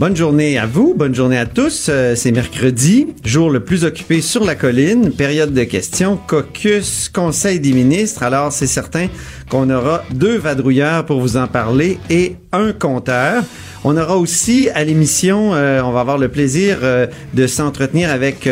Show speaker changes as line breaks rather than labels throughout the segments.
Bonne journée à vous, bonne journée à tous. Euh, c'est mercredi, jour le plus occupé sur la colline, période de questions, caucus, conseil des ministres. Alors c'est certain qu'on aura deux vadrouilleurs pour vous en parler et un compteur. On aura aussi à l'émission, euh, on va avoir le plaisir euh, de s'entretenir avec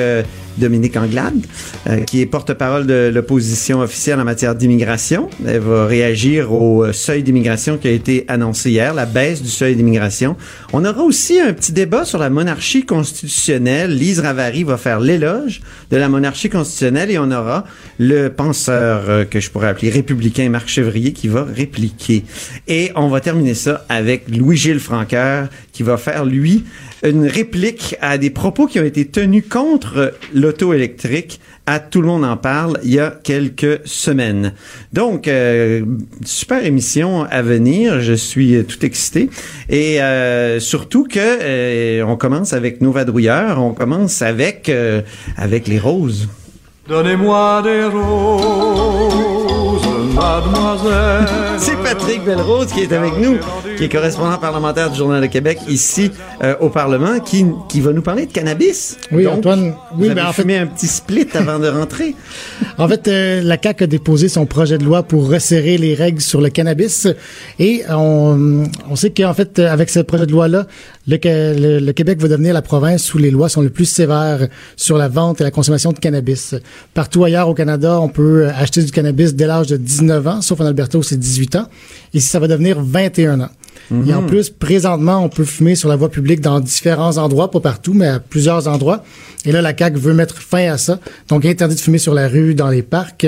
Dominique Anglade, euh, qui est porte-parole de l'opposition officielle en matière d'immigration. Elle va réagir au euh, seuil d'immigration qui a été annoncé hier, la baisse du seuil d'immigration. On aura aussi un petit débat sur la monarchie constitutionnelle. Lise Ravary va faire l'éloge de la monarchie constitutionnelle et on aura le penseur euh, que je pourrais appeler républicain Marc Chevrier qui va répliquer. Et on va terminer ça avec Louis-Gilles Franqueur qui va faire, lui, une réplique à des propos qui ont été tenus contre l'auto électrique à Tout le monde en parle il y a quelques semaines. Donc, euh, super émission à venir. Je suis tout excité. Et euh, surtout que euh, on commence avec nos vadrouilleurs. On commence avec, avec les roses.
Donnez-moi des roses
c'est Patrick Belrose qui est avec nous, qui est correspondant parlementaire du Journal de Québec ici euh, au Parlement, qui, qui va nous parler de cannabis.
Oui, Antoine. Oui,
mais ben, en fait, un petit split avant de rentrer.
en fait, euh, la CAC a déposé son projet de loi pour resserrer les règles sur le cannabis, et on, on sait qu'en fait, avec ce projet de loi-là, le, Québec va devenir la province où les lois sont les plus sévères sur la vente et la consommation de cannabis. Partout ailleurs au Canada, on peut acheter du cannabis dès l'âge de 19 ans, sauf en Alberta où c'est 18 ans. Ici, ça va devenir 21 ans. Et en mhm. plus, présentement, on peut fumer sur la voie publique dans différents endroits, pas partout, mais à plusieurs endroits. Et là, la CAQ veut mettre fin à ça. Donc, interdit de fumer sur la rue, dans les parcs.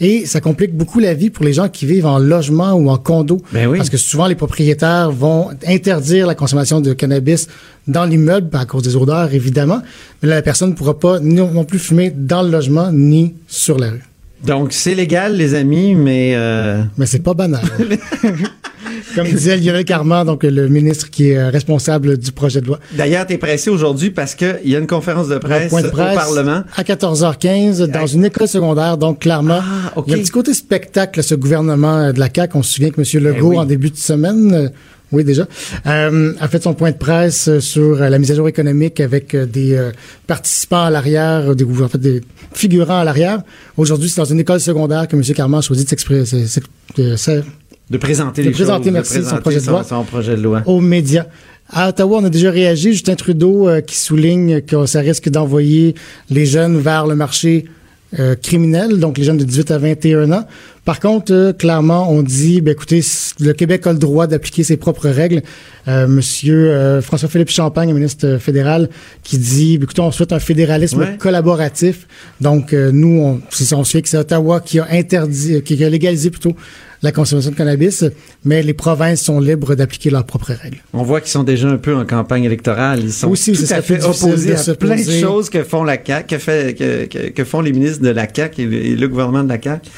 Et ça complique beaucoup la vie pour les gens qui vivent en logement ou en condo.
Ben oui.
Parce que souvent, les propriétaires vont interdire la consommation de cannabis dans l'immeuble, à cause des odeurs, évidemment. Mais là, la personne ne pourra pas non plus fumer dans le logement ni sur la rue.
Donc, c'est légal, les amis, mais... Euh...
Mais c'est pas banal. Comme disait Lionel Carman, donc le ministre qui est euh, responsable du projet de loi.
D'ailleurs, tu es pressé aujourd'hui parce qu'il y a une conférence de presse, au Parlement.
À 14h15, dans une école secondaire. Donc, clairement, ah, il y a un petit côté spectacle, ce gouvernement de la CAQ. On se souvient que M. Legault, eh en début de semaine, euh, oui, déjà. Euh, a fait son point de presse sur la mise à jour économique avec des participants à l'arrière, des, en fait, des figurants à l'arrière. Aujourd'hui, c'est dans une école secondaire que M. Carman a choisi de s'exprimer
de présenter de les
présenter,
choses,
merci, son, projet de loi
son, projet de loi
aux médias. À Ottawa, on a déjà réagi. Justin Trudeau euh, qui souligne que ça risque d'envoyer les jeunes vers le marché euh, criminel, donc les jeunes de 18 à 21 ans. Par contre, euh, clairement, on dit, ben, écoutez, le Québec a le droit d'appliquer ses propres règles. Monsieur François-Philippe Champagne, ministre fédéral, qui dit, ben, écoutez, on souhaite un fédéralisme collaboratif. Donc, nous, on, on sait que c'est Ottawa qui a interdit, qui a légalisé plutôt la consommation de cannabis, mais les provinces sont libres d'appliquer leurs propres règles.
On voit qu'ils sont déjà un peu en campagne électorale. Ils sont Aussi, tout à fait opposés à plein de choses que font la CAQ, que, fait, que, que, font les ministres de la CAQ et le, gouvernement de la CAQ.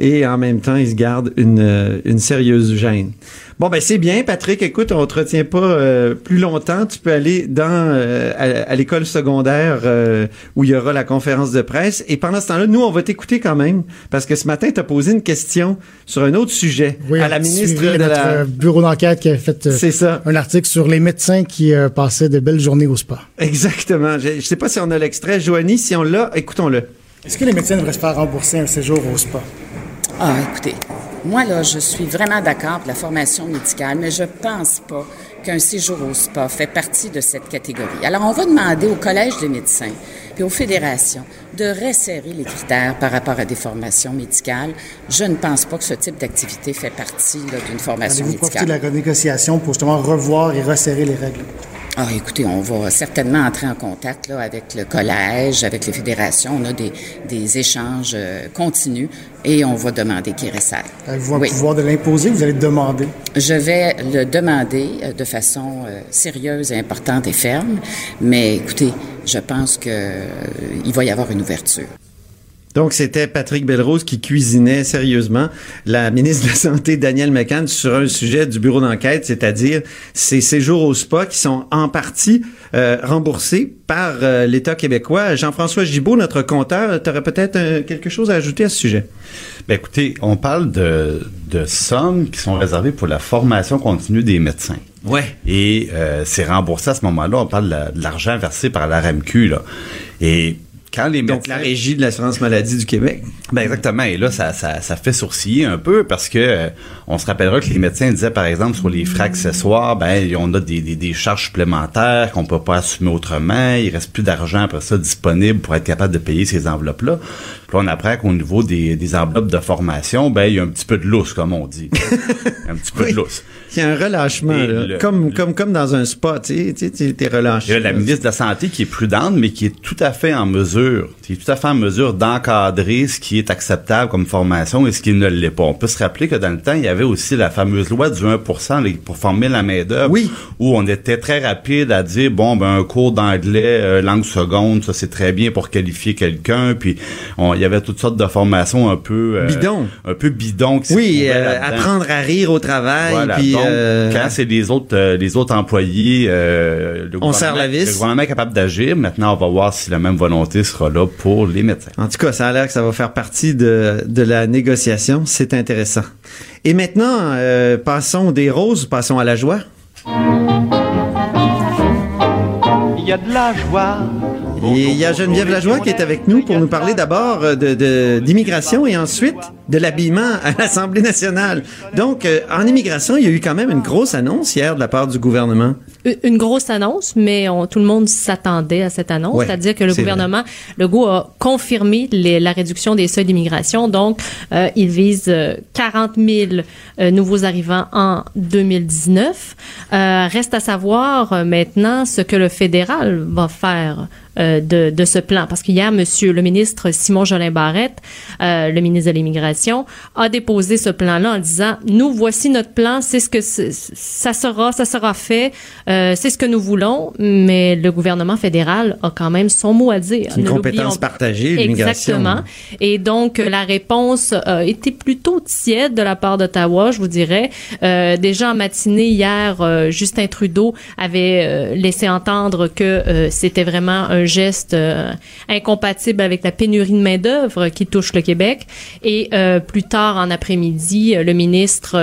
Et en même temps, ils se gardent une, une sérieuse gêne. Bon, ben c'est bien, Patrick. Écoute, on te retient pas euh, plus longtemps. Tu peux aller dans euh, à, l'école secondaire euh, où il y aura la conférence de presse. Et pendant ce temps-là, nous, on va t'écouter quand même parce que ce matin, tu as posé une question sur un autre sujet
à la ministre de la bureau d'enquête qui a fait ça. un article sur les médecins qui passaient de belles journées au spa.
Exactement. Je, je sais pas si on a l'extrait, Joanie. Si on l'a, écoutons-le.
Est-ce que les médecins devraient se faire rembourser un séjour au spa?
Ah, écoutez, Moi, là, je suis vraiment d'accord pour la formation médicale, mais je pense pas qu'un séjour au spa fait partie de cette catégorie. Alors, on va demander au Collège des médecins puis aux fédérations de resserrer les critères par rapport à des formations médicales. Je ne pense pas que ce type d'activité fait partie d'une formation
Allez-vous profiter
médicale.
de la renégociation pour justement revoir et resserrer les règles?
Ah, écoutez, on va certainement entrer en contact là, avec le collège, avec les fédérations. On a des, des échanges euh, continus et on va demander.
Avez-vous un
Oui.
pouvoir de l'imposer? Vous allez demander?
Je vais le demander euh, de façon euh, sérieuse et importante et ferme, mais écoutez, je pense que euh, il va y avoir une ouverture.
Donc, c'était Patrick Belrose qui cuisinait sérieusement la ministre de la Santé, Danielle McCann, sur un sujet du bureau d'enquête, c'est-à-dire ces séjours au spa qui sont en partie euh, remboursés par euh, l'État québécois. Jean-François Gibault, notre compteur, tu aurais peut-être euh, quelque chose à ajouter à ce sujet?
Ben écoutez, on parle de, de sommes qui sont réservées pour la formation continue des médecins.
Ouais.
Et euh, c'est remboursé à ce moment-là. On parle de la- de l'argent versé par la RMQ. Là. Et quand les
Donc, la Régie de l'assurance maladie du Québec.
Ben exactement. Et là, ça, ça, ça fait sourciller un peu parce que euh, on se rappellera que les médecins disaient, par exemple, sur les frais accessoires, ben on a des, des, des charges supplémentaires qu'on peut pas assumer autrement. Il reste plus d'argent après ça disponible pour être capable de payer ces enveloppes-là. Puis là, on apprend qu'au niveau des, des enveloppes de formation, ben il y a un petit peu de lousse, comme on dit. un petit peu
Oui.
de lousse.
Il y a un relâchement, là.
le-
comme, comme, comme dans un spa, tu sais, t'es- relâché.
Il y a la ministre de la Santé qui est prudente, mais qui est tout à fait en mesure, qui est tout à fait en mesure d'encadrer ce qui est acceptable comme formation et ce qui ne l'est pas. On peut se rappeler que dans le temps, il y avait aussi la fameuse loi du 1% les- pour former la main-d'œuvre.
Oui.
Où on était très rapide à dire, bon, ben, un cours d'anglais, euh, langue seconde, ça c'est très bien pour qualifier quelqu'un. Puis, on- il y avait toutes sortes de formations un peu... euh,
Bidon.
Un peu bidon. qui
Oui, euh, apprendre à rire au travail.
Voilà.
puis,
Donc,
euh,
quand c'est les autres, euh, les autres employés, euh, le
On serre la
gouvernement-
vis.
Le gouvernement est capable d'agir. Maintenant, on va voir si la même volonté sera là pour les médecins.
En tout cas, ça a l'air que ça va faire partie de, de la négociation. C'est intéressant. Et maintenant, euh, passons des roses, passons à la joie.
Il y a de la joie.
Et il y a Geneviève Lajoie qui est avec nous pour nous parler d'abord euh, de- de- d'immigration et ensuite de l'habillement à l'Assemblée nationale. Donc, euh, en immigration, il y a eu quand même une grosse annonce hier de la part du gouvernement.
une grosse annonce, mais on- tout le monde s'attendait à cette annonce,
Ouais,
c'est-à-dire que le gouvernement Legault a confirmé les- la réduction des seuils d'immigration. Donc, euh, il vise euh, 40 000 euh, nouveaux arrivants en 2019. Euh, reste à savoir euh, maintenant ce que le fédéral va faire euh, de, de ce plan. Parce qu'hier, Monsieur le ministre Simon Jolin Barrette, euh, le ministre de l'Immigration, a déposé ce plan-là en disant nous voici notre plan, c'est ce que ça sera, ça sera fait, euh, c'est ce que nous voulons. Mais le gouvernement fédéral a quand même son mot à dire.
Une
Ne
compétence partagée, l'immigration.
Exactement. Et donc la réponse a été plutôt tiède de la part d'Ottawa, je vous dirais. Euh, déjà en matinée hier, euh, Justin Trudeau avait euh, laissé entendre que euh, c'était vraiment un geste euh, incompatible avec la pénurie de main d'œuvre qui touche le Québec. Et euh, plus tard en après-midi, euh, le ministre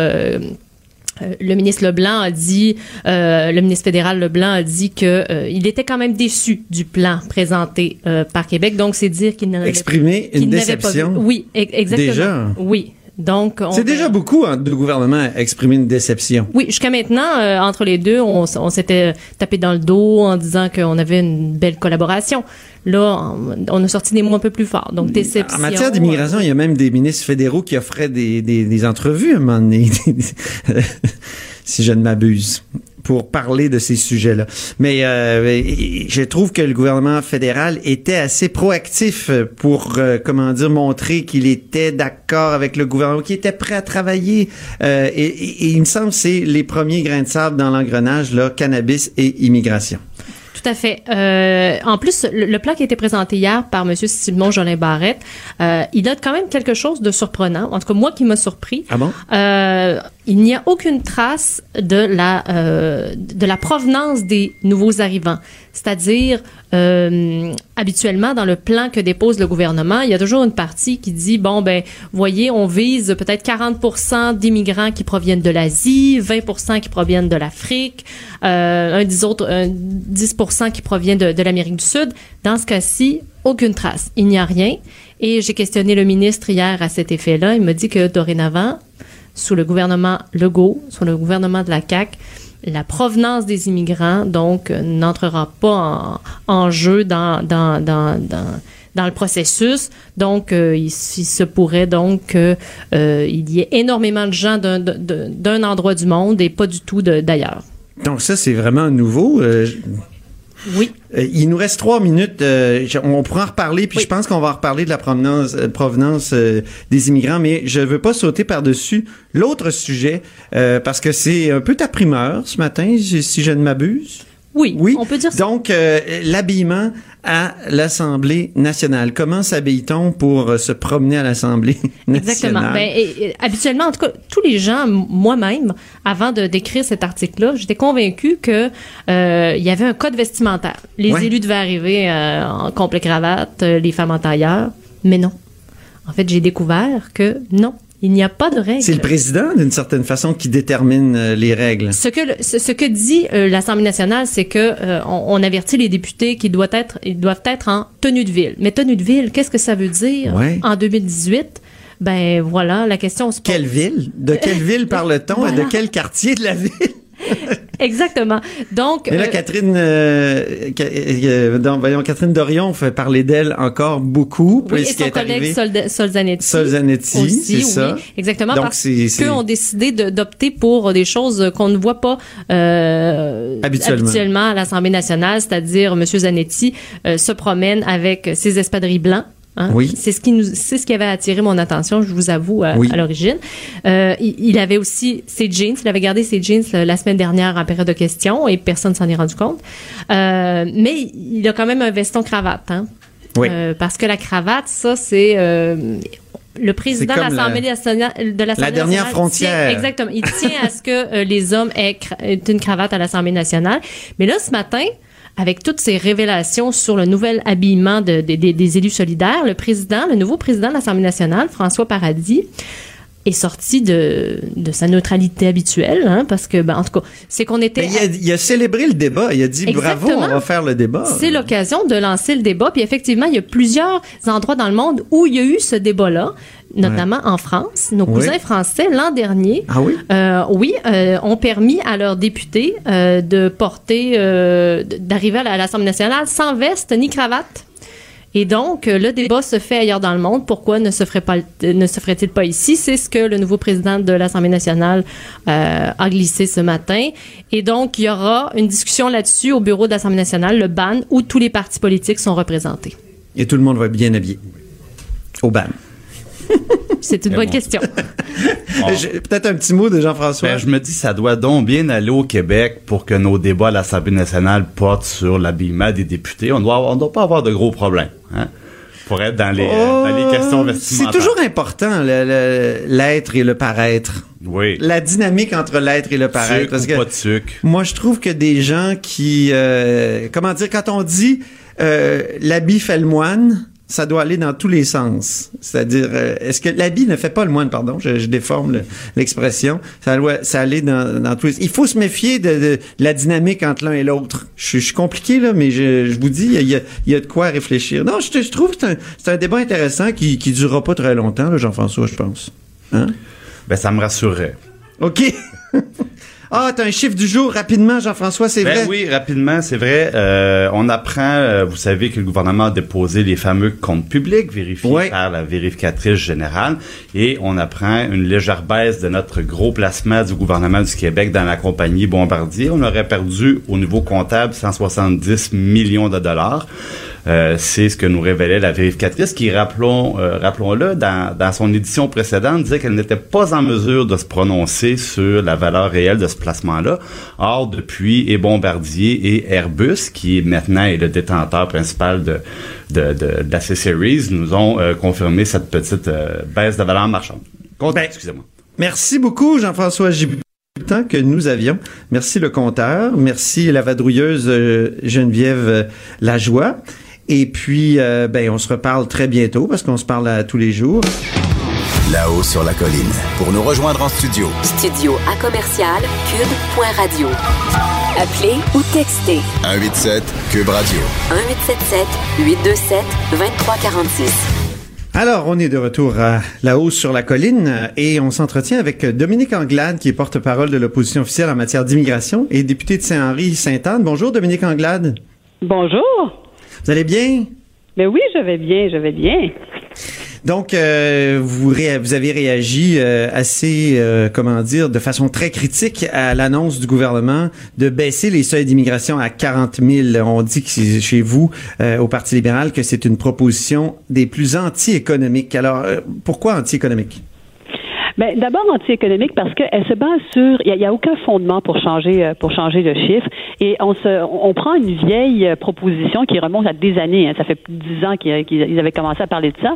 le ministre Leblanc a dit, euh, le ministre fédéral Leblanc a dit que euh, il était quand même déçu du plan présenté euh, par Québec. Donc, c'est dire qu'il n'avait
Exprimer une
pas
déception.
vu. Oui, e- exactement.
Déjà?
Oui. Donc, on
C'est déjà beaucoup hein, de gouvernement à exprimer une déception.
oui, jusqu'à maintenant, euh, entre les deux, on, on s'était tapé dans le dos en disant qu'on avait une belle collaboration. Là, on, on a sorti des mots un peu plus forts. Donc, déception.
En matière d'immigration, il y a même des ministres fédéraux qui offraient des, des, des entrevues à un moment donné, si je ne m'abuse, pour parler de ces sujets-là. Mais euh, je trouve que le gouvernement fédéral était assez proactif pour, euh, comment dire, montrer qu'il était d'accord avec le gouvernement, qu'il était prêt à travailler. Euh, et, et- et il me semble que c'est les premiers grains de sable dans l'engrenage, là, cannabis et immigration.
Tout à fait. Euh, en plus, le, le plan qui a été présenté hier par M. Simon Jolin Barrette, euh, il a quand même quelque chose de surprenant. En tout cas, moi qui m'a surpris.
Ah bon?
Euh, il n'y a aucune trace de la de la provenance des nouveaux arrivants. C'est-à-dire, euh, habituellement, dans le plan que dépose le gouvernement, il y a toujours une partie qui dit, bon, ben, voyez, on vise peut-être 40% d'immigrants qui proviennent de l'Asie, 20% qui proviennent de l'Afrique, euh, un 10 autres, un 10 qui proviennent de, de l'Amérique du Sud. Dans ce cas-ci, aucune trace. Il n'y a rien. Et j'ai questionné le ministre hier à cet effet-là. Il me dit que dorénavant, sous le gouvernement Legault, sous le gouvernement de la CAQ, la provenance des immigrants, donc, euh, n'entrera pas en, en jeu dans, dans, dans, dans, dans le processus. Donc, euh, il, il se pourrait donc qu'il euh, y ait énormément de gens d'un- endroit du monde et pas du tout d'ailleurs.
Donc ça, c'est vraiment nouveau. Euh,
Oui.
Euh, il nous reste trois minutes. euh, on pourra en reparler, puis je pense qu'on va en reparler de la provenance, euh, provenance euh, des immigrants, mais je veux pas sauter par-dessus l'autre sujet, euh, parce que c'est un peu ta primeur ce matin, si je ne m'abuse.
Oui,
Oui.
on peut dire ça.
Donc, euh, l'habillement à l'Assemblée nationale. Comment s'habille-t-on pour euh, se promener à l'Assemblée
Exactement.
nationale?
Ben, et- et habituellement, en tout cas, tous les gens, moi-même, avant de d'écrire cet article-là, j'étais convaincue que euh, il y avait un code vestimentaire. Les
Ouais.
élus devaient arriver euh, en complet cravate, les femmes en tailleur, mais non. En fait, j'ai découvert que non, il n'y a pas de règle.
c'est le président, d'une certaine façon, qui détermine euh, les règles.
Ce que, le- ce, ce que dit euh, l'Assemblée nationale, c'est que euh, on, on avertit les députés qu'ils doivent être, ils doivent être en tenue de ville. Mais tenue de ville, qu'est-ce que ça veut dire
Ouais.
en 2018 Ben voilà, la question se pose.
Quelle ville? De quelle ville parle-t-on et de quel quartier de la ville?
Exactement. Donc,
Mais là,
euh,
Catherine, euh, Ca- euh, donc, voyons, Catherine Dorion fait parler d'elle encore beaucoup,
oui, et son
est
collègue. Solda- Solzanetti.
Solzanetti, c'est
oui,
ça.
Exactement,
Donc,
parce qu'eux ont décidé de- d'opter pour des choses qu'on ne voit pas euh,
Habituellement.
à l'Assemblée nationale, c'est-à-dire M. Zanetti euh, se promène avec ses espadrilles blancs. Hein?
Oui.
C'est ce qui nous, c'est ce qui avait attiré mon attention, je vous avoue, à,
Oui.
à l'origine. Euh, il, il avait aussi ses jeans, il avait gardé ses jeans la, la semaine dernière en période de questions et personne s'en est rendu compte. Euh, mais il a quand même un veston cravate, hein.
Oui.
Euh, parce que la cravate, ça, c'est euh, le président de l'Assemblée
la-
nationale. De l'Assemblée
la dernière
nationale
frontière.
tient- exactement. Il tient à ce que euh, les hommes aient, cra- aient une cravate à l'Assemblée nationale. Mais là, ce matin, avec toutes ces révélations sur le nouvel habillement de- de- des- des élus solidaires, le président, le nouveau président de l'Assemblée nationale, François Paradis, est sorti de, de sa neutralité habituelle, hein, parce que, ben, en tout cas, c'est qu'on était...
Mais il, a, il a célébré le débat. Il a dit bravo, on va faire le débat.
C'est l'occasion de lancer le débat. Puis effectivement, il y a plusieurs endroits dans le monde où il y a eu ce débat-là, notamment en France. Nos
Oui.
cousins français, l'an dernier,
Ah oui?
euh, oui, euh, ont permis à leurs députés euh, de porter, d'arriver à l'Assemblée nationale sans veste ni cravate. Et donc, euh, le débat se fait ailleurs dans le monde. Pourquoi ne se ferait-il pas ici? C'est ce que le nouveau président de l'Assemblée nationale euh, a glissé ce matin. Et donc, il y aura une discussion là-dessus au bureau de l'Assemblée nationale, le BAN, où tous les partis politiques sont représentés.
Et tout le monde va bien habillé. Au BAM.
C'est une
Très
bonne
bon.
question.
Bon.
Peut-être un petit mot de Jean-François.
Ben, je me dis, ça doit donc bien aller au Québec pour que nos débats à l'Assemblée nationale portent sur l'habillement des députés. On doit, on doit pas avoir de gros problèmes, hein, pour être dans les, euh, dans les questions
Oh,
vestimentaires.
C'est toujours important, le- le- l'être et le paraître.
Oui.
La dynamique entre l'être et le paraître. Parce
ou
que
pas de sucre.
moi, je trouve que des gens qui... euh, comment dire, quand on dit euh, l'habit fait le moine, ça doit aller dans tous les sens. C'est-à-dire, euh, est-ce que l'habit ne fait pas le moine, pardon, je, je déforme le- l'expression, ça doit ça aller dans, dans tous les... Il faut se méfier de, de la dynamique entre l'un et l'autre. Je, suis- je suis compliqué, là, mais je, je vous dis, il y a, il y a de quoi réfléchir. Non, je, trouve que c'est un, débat intéressant qui qui durera pas très longtemps, Jean-François, je pense. Hein?
Ben, ça me rassurerait.
OK. ah, t'as un chiffre du jour rapidement, Jean-François, c'est
Ben
vrai?
oui, rapidement, c'est vrai. Euh, on apprend, euh, vous savez que le gouvernement a déposé les fameux comptes publics vérifiés par la vérificatrice générale et on apprend une légère baisse de notre gros placement du gouvernement du Québec dans la compagnie Bombardier. On aurait perdu au niveau comptable 170 millions de dollars. Euh, c'est ce que nous révélait la vérificatrice qui, rappelons, euh, rappelons-le, dans, dans son édition précédente, disait qu'elle n'était pas en mesure de se prononcer sur la valeur réelle de ce placement-là. Or, depuis, et Bombardier et Airbus, qui maintenant est le détenteur principal de, de, de, de la C-Series, nous ont euh, confirmé cette petite euh, baisse de valeur marchande.
Ben,
Excusez-moi.
Merci beaucoup, Jean-François Gibutin, que nous avions. Merci le compteur. Merci la vadrouilleuse euh, Geneviève Lajoie. Et puis, euh, ben, on se reparle très bientôt parce qu'on se parle à tous les jours.
Là-haut sur la colline. Pour nous rejoindre en studio.
Studio à commercial cube.radio. Appelez ou textez
187 Cube Radio.
1877 827 2346.
Alors, on est de retour à la hausse sur la colline et on s'entretient avec Dominique Anglade, qui est porte-parole de l'opposition officielle en matière d'immigration et député de Saint-Henri-Sainte-Anne. Bonjour, Dominique Anglade.
Bonjour.
Vous allez bien?
Mais oui, je vais bien, je vais bien.
Donc, euh, vous, ré- vous avez réagi euh, assez, euh, comment dire, de façon très critique à l'annonce du gouvernement de baisser les seuils d'immigration à 40 000. On dit que chez vous, au Parti libéral, que c'est une proposition des plus anti-économiques. Alors, pourquoi anti-économique?
Ben, d'abord anti-économique parce qu'elle se base sur, il n'y a, aucun fondement pour changer euh, pour changer le chiffre. Et on se, on prend une vieille euh, proposition qui remonte à des années, hein, ça fait dix ans qu'ils avaient commencé à parler de ça.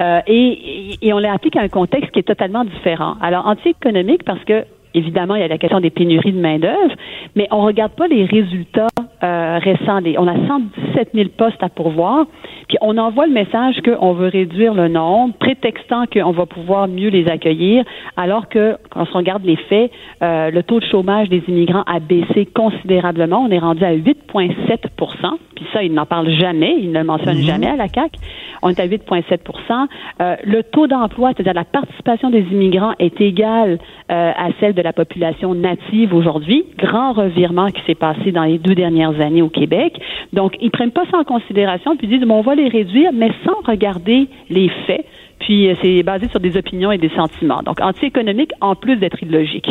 Euh, et, et on l'applique à un contexte qui est totalement différent. Alors anti-économique parce que Évidemment, il y a la question des pénuries de main-d'œuvre, mais on ne regarde pas les résultats euh, récents. On a 117 000 postes à pourvoir, puis on envoie le message qu'on veut réduire le nombre, prétextant qu'on va pouvoir mieux les accueillir, alors que, quand on regarde les faits, euh, le taux de chômage des immigrants a baissé considérablement. On est rendu à 8,7% puis ça, il n'en parle jamais, il ne le mentionne jamais à la CAC. On est à 8,7% euh, Le taux d'emploi, c'est-à-dire la participation des immigrants, est égal euh, à celle de la population native aujourd'hui. Grand revirement qui s'est passé dans les deux dernières années au Québec. Donc, ils prennent pas ça en considération, puis disent, bon, on va les réduire, mais sans regarder les faits. Puis, euh, c'est basé sur des opinions et des sentiments. Donc, anti-économique, en plus d'être illogique.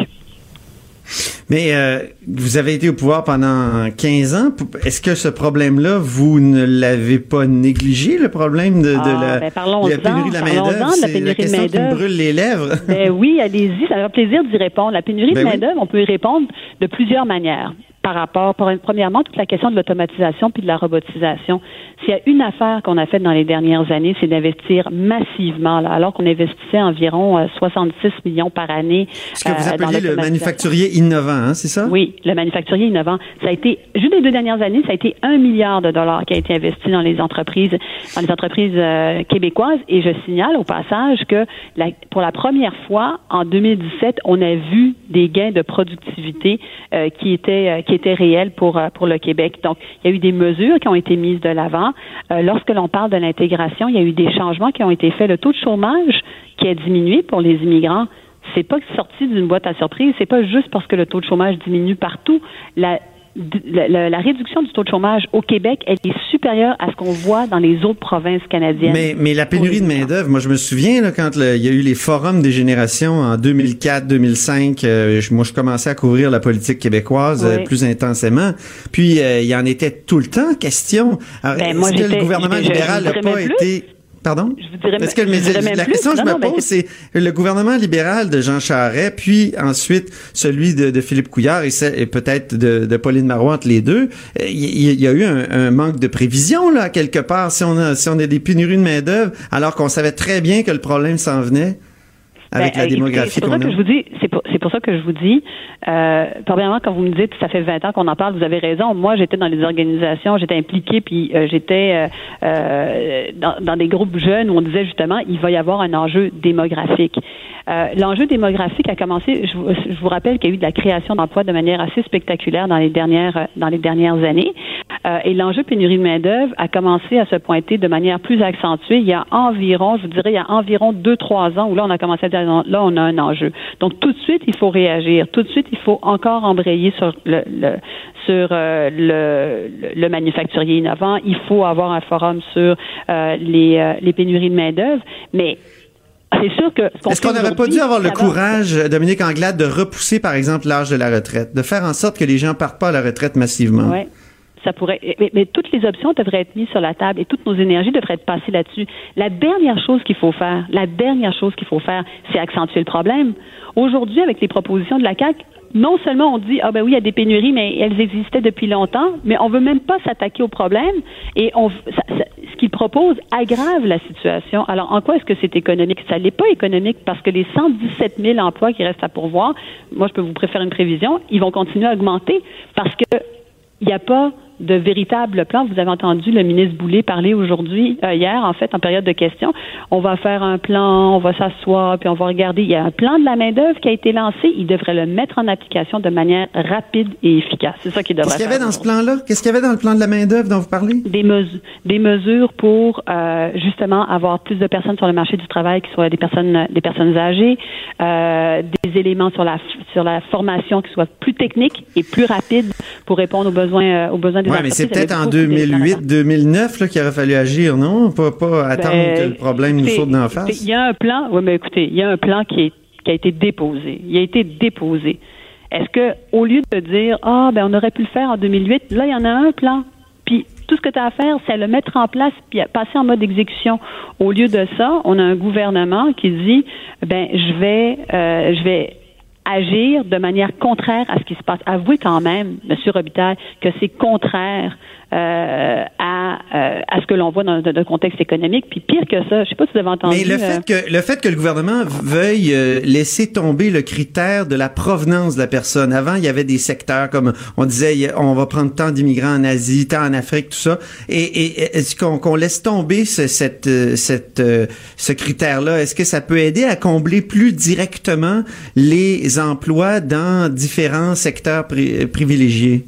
Mais euh, vous avez été au pouvoir pendant 15 ans. Est-ce que ce problème-là, vous ne l'avez pas négligé, le problème de, de
Ah,
la,
ben,
la pénurie de la main-d'œuvre?
de la
C'est
pénurie de
question qui me brûle les lèvres.
Ben oui, allez-y, ça va faire plaisir d'y répondre. La pénurie
Ben
de
oui.
main-d'œuvre, on peut y répondre de plusieurs manières. Par rapport, premièrement, toute la question de l'automatisation puis de la robotisation. S'il y a une affaire qu'on a faite dans les dernières années, c'est d'investir massivement, là, alors qu'on investissait environ euh, 66 millions par année.
Ce que vous
euh, dans
appeliez le manufacturier innovant, hein, c'est ça?
Oui, le manufacturier innovant. Ça a été, juste les deux dernières années, ça a été un milliard de dollars qui a été investi dans les entreprises, dans les entreprises euh, québécoises. Et je signale au passage que la- pour la première fois en 2017, on a vu des gains de productivité euh, qui étaient euh, qui étaient réels pour euh, pour le Québec. Donc, il y a eu des mesures qui ont été mises de l'avant. Euh, lorsque l'on parle de l'intégration, il y a eu des changements qui ont été faits. Le taux de chômage qui a diminué pour les immigrants c'est pas sorti d'une boîte à surprise. C'est pas juste parce que le taux de chômage diminue partout. La, la- la réduction du taux de chômage au Québec, elle est supérieure à ce qu'on voit dans les autres provinces canadiennes.
Mais, mais la pénurie de main-d'œuvre, moi, je me souviens, là, quand le- il y a eu les forums des générations en 2004-2005, euh, je- moi, je commençais à couvrir la politique québécoise euh, plus intensément. Puis, euh, il y en était tout le temps question. Alors,
Ben, moi,
est-ce que le gouvernement
je-
libéral n'a pas
plus.
été... Pardon?
Je vous dirais
Est-ce que
je dirais
la question que je
Non,
me
non,
pose,
ben,
c'est le gouvernement libéral de Jean Charest, puis ensuite celui de, de Philippe Couillard et, peut-être de, de Pauline Marois entre les deux. Il y, il y a eu un, un manque de prévision là quelque part. Si on a si on a des pénuries de main d'œuvre, alors qu'on savait très bien que le problème s'en venait avec
Ben,
la
euh,
démographie
C'est pour
qu'on
ça que je vous dis, c'est pour, c'est pour ça que je vous dis, euh, premièrement, quand vous me dites ça fait 20 ans qu'on en parle, vous avez raison. Moi, j'étais dans les organisations, j'étais impliquée, puis euh, j'étais euh, dans, des groupes jeunes où on disait justement, il va y avoir un enjeu démographique. L'enjeu démographique a commencé, je, vous- rappelle qu'il y a eu de la création d'emplois de manière assez spectaculaire dans les dernières, dans les dernières années. Et l'enjeu pénurie de main-d'œuvre a commencé à se pointer de manière plus accentuée il y a environ, je vous dirais, il y a environ deux, trois ans où là, on a commencé à dire, là, on a un enjeu. Donc, tout de suite, il faut réagir. Tout de suite, il faut encore embrayer sur le, le sur euh, le, manufacturier innovant. Il faut avoir un forum sur euh, les, euh, les pénuries de main-d'œuvre. Mais c'est sûr que. ce
Est-ce qu'on n'aurait pas dû avoir le courage, Dominique Anglade, de repousser, par exemple, l'âge de la retraite, de faire en sorte que les gens partent pas à la retraite massivement?
Ouais. Ça pourrait, mais, mais toutes les options devraient être mises sur la table et toutes nos énergies devraient être passées là-dessus. La dernière chose qu'il faut faire, la dernière chose qu'il faut faire, c'est accentuer le problème. Aujourd'hui, avec les propositions de la CAC, non seulement on dit ah ben oui il y a des pénuries mais elles existaient depuis longtemps mais on veut même pas s'attaquer au problème et on ce qu'ils propose aggrave la situation. Alors, en quoi est-ce que c'est économique? Ça n'est pas économique parce que les 117 000 emplois qui restent à pourvoir, moi, je peux vous préférer une prévision, ils vont continuer à augmenter parce que il n'y a pas de véritable plan. Vous avez entendu le ministre Boulay parler aujourd'hui, euh, hier, en fait, en période de questions. On va faire un plan, on va s'asseoir, puis on va regarder. Il y a un plan de la main-d'œuvre qui a été lancé. Il devrait le mettre en application de manière rapide et efficace. C'est ça qui devrait
Qu'est-ce qu'il y avait dans ce plan-là? Qu'est-ce qu'il y avait dans le plan de la main-d'œuvre dont vous parlez?
Des mesures, des mesures pour, euh, justement, avoir plus de personnes sur le marché du travail qui soient des personnes, des personnes âgées, euh, des éléments sur la, sur la formation qui soient plus techniques et plus rapides pour répondre aux besoins, aux besoins
oui, mais c'est peut-être en 2008-2009 qu'il aurait fallu agir, non? Pas, pas attendre ben, que le problème nous saute d'en face.
Il y a un plan, oui, mais écoutez, il y a un plan qui, qui a été déposé. Il a été déposé. Est-ce que, au lieu de dire, ah, ben, on aurait pu le faire en 2008, là, il y en a un plan. Puis, tout ce que tu as à faire, c'est le mettre en place puis passer en mode exécution. Au lieu de ça, on a un gouvernement qui dit, ben, je vais, euh, je vais agir de manière contraire à ce qui se passe. Avouez quand même, M. Robitaille, que c'est contraire euh, à, euh, à ce que l'on voit dans, le contexte économique. Puis pire que ça, je sais pas si vous avez entendu.
Mais le fait euh, que le fait que le gouvernement veuille laisser tomber le critère de la provenance de la personne. Avant, il y avait des secteurs comme on disait, on va prendre tant d'immigrants en Asie, tant en Afrique, tout ça. Et, est-ce qu'on laisse tomber ce, cette, cette, ce critère-là? Est-ce que ça peut aider à combler plus directement les emplois dans différents secteurs privilégiés?